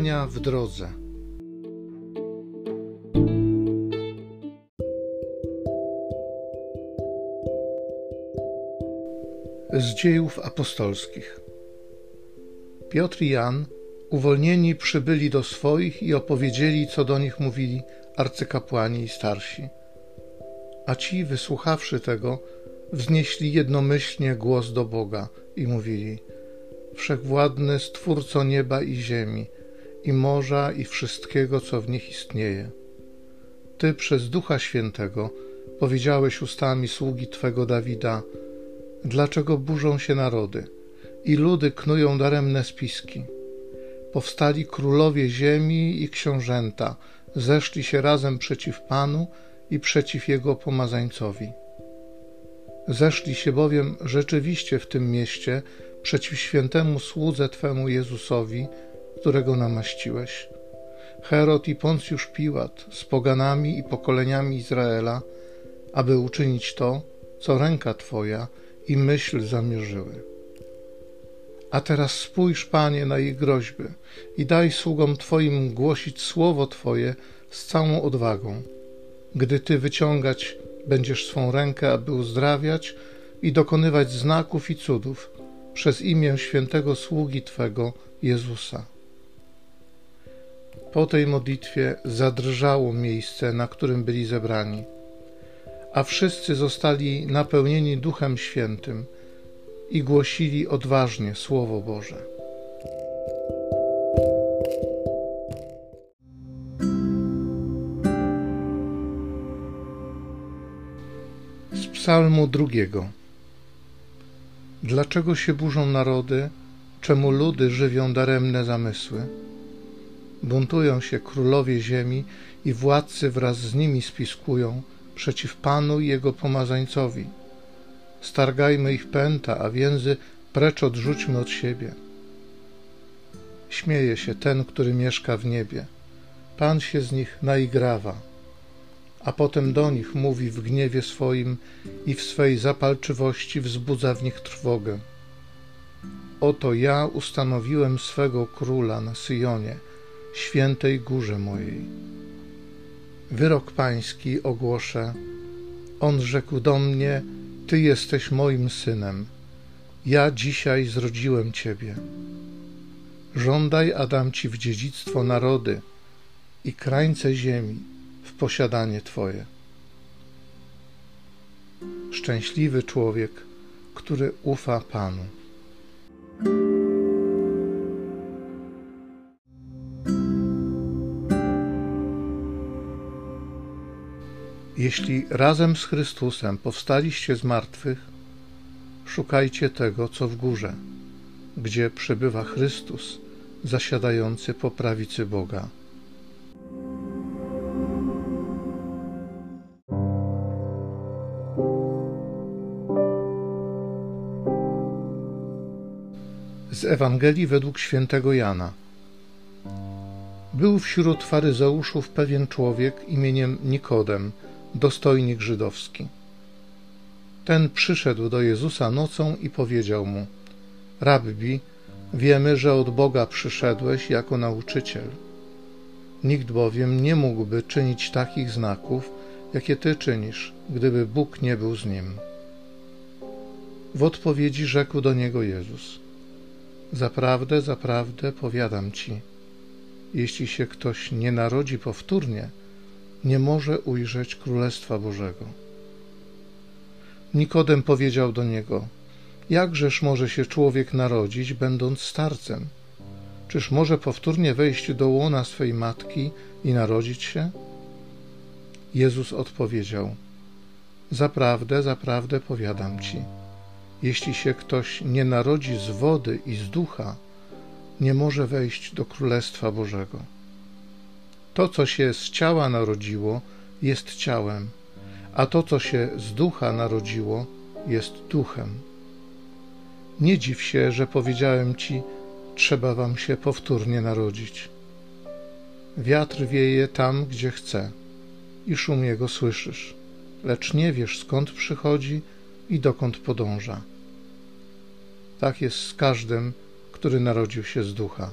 Czytania w drodze. Z dziejów apostolskich. Piotr i Jan, uwolnieni, przybyli do swoich i opowiedzieli, co do nich mówili arcykapłani i starsi. A ci, wysłuchawszy tego, wznieśli jednomyślnie głos do Boga i mówili: Wszechwładny Stwórco nieba i ziemi, i morza, i wszystkiego, co w nich istnieje. Ty przez Ducha Świętego powiedziałeś ustami sługi Twego Dawida: Dlaczego burzą się narody i ludy knują daremne spiski? Powstali królowie ziemi i książęta, zeszli się razem przeciw Panu i przeciw Jego pomazańcowi. Zeszli się bowiem rzeczywiście w tym mieście przeciw świętemu słudze Twemu Jezusowi, którego namaściłeś. Herod i Poncjusz Piłat z poganami i pokoleniami Izraela, aby uczynić to, co ręka Twoja i myśl zamierzyły. A teraz spójrz, Panie, na ich groźby i daj sługom Twoim głosić słowo Twoje z całą odwagą, gdy Ty wyciągać będziesz swą rękę, aby uzdrawiać i dokonywać znaków i cudów przez imię świętego sługi Twego Jezusa. Po tej modlitwie zadrżało miejsce, na którym byli zebrani, a wszyscy zostali napełnieni Duchem Świętym i głosili odważnie Słowo Boże. Z Psalmu drugiego. Dlaczego się burzą narody, czemu ludy żywią daremne zamysły? Buntują się królowie ziemi i władcy wraz z nimi spiskują przeciw Panu i Jego pomazańcowi. Stargajmy ich pęta, a więzy precz odrzućmy od siebie. Śmieje się ten, który mieszka w niebie. Pan się z nich naigrawa, a potem do nich mówi w gniewie swoim i w swej zapalczywości wzbudza w nich trwogę. Oto ja ustanowiłem swego króla na Syjonie, świętej górze mojej. Wyrok pański ogłoszę. On rzekł do mnie: Ty jesteś moim synem. Ja dzisiaj zrodziłem ciebie. Żądaj, a dam ci w dziedzictwo narody i krańce ziemi w posiadanie twoje. Szczęśliwy człowiek, który ufa Panu. Jeśli razem z Chrystusem powstaliście z martwych, szukajcie tego, co w górze, gdzie przebywa Chrystus, zasiadający po prawicy Boga. Z Ewangelii według świętego Jana. Był wśród faryzeuszów pewien człowiek imieniem Nikodem, dostojnik żydowski. Ten przyszedł do Jezusa nocą i powiedział mu: Rabbi, wiemy, że od Boga przyszedłeś jako nauczyciel. Nikt bowiem nie mógłby czynić takich znaków, jakie ty czynisz, gdyby Bóg nie był z nim. W odpowiedzi rzekł do niego Jezus: Zaprawdę, zaprawdę powiadam ci, jeśli się ktoś nie narodzi powtórnie, nie może ujrzeć Królestwa Bożego. Nikodem powiedział do niego: Jakżeż może się człowiek narodzić, będąc starcem? Czyż może powtórnie wejść do łona swej matki i narodzić się? Jezus odpowiedział: Zaprawdę, zaprawdę powiadam ci, jeśli się ktoś nie narodzi z wody i z ducha, nie może wejść do Królestwa Bożego. To, co się z ciała narodziło, jest ciałem, a to, co się z ducha narodziło, jest duchem. Nie dziw się, że powiedziałem ci, trzeba wam się powtórnie narodzić. Wiatr wieje tam, gdzie chce, i szum jego słyszysz, lecz nie wiesz skąd przychodzi i dokąd podąża. Tak jest z każdym, który narodził się z ducha.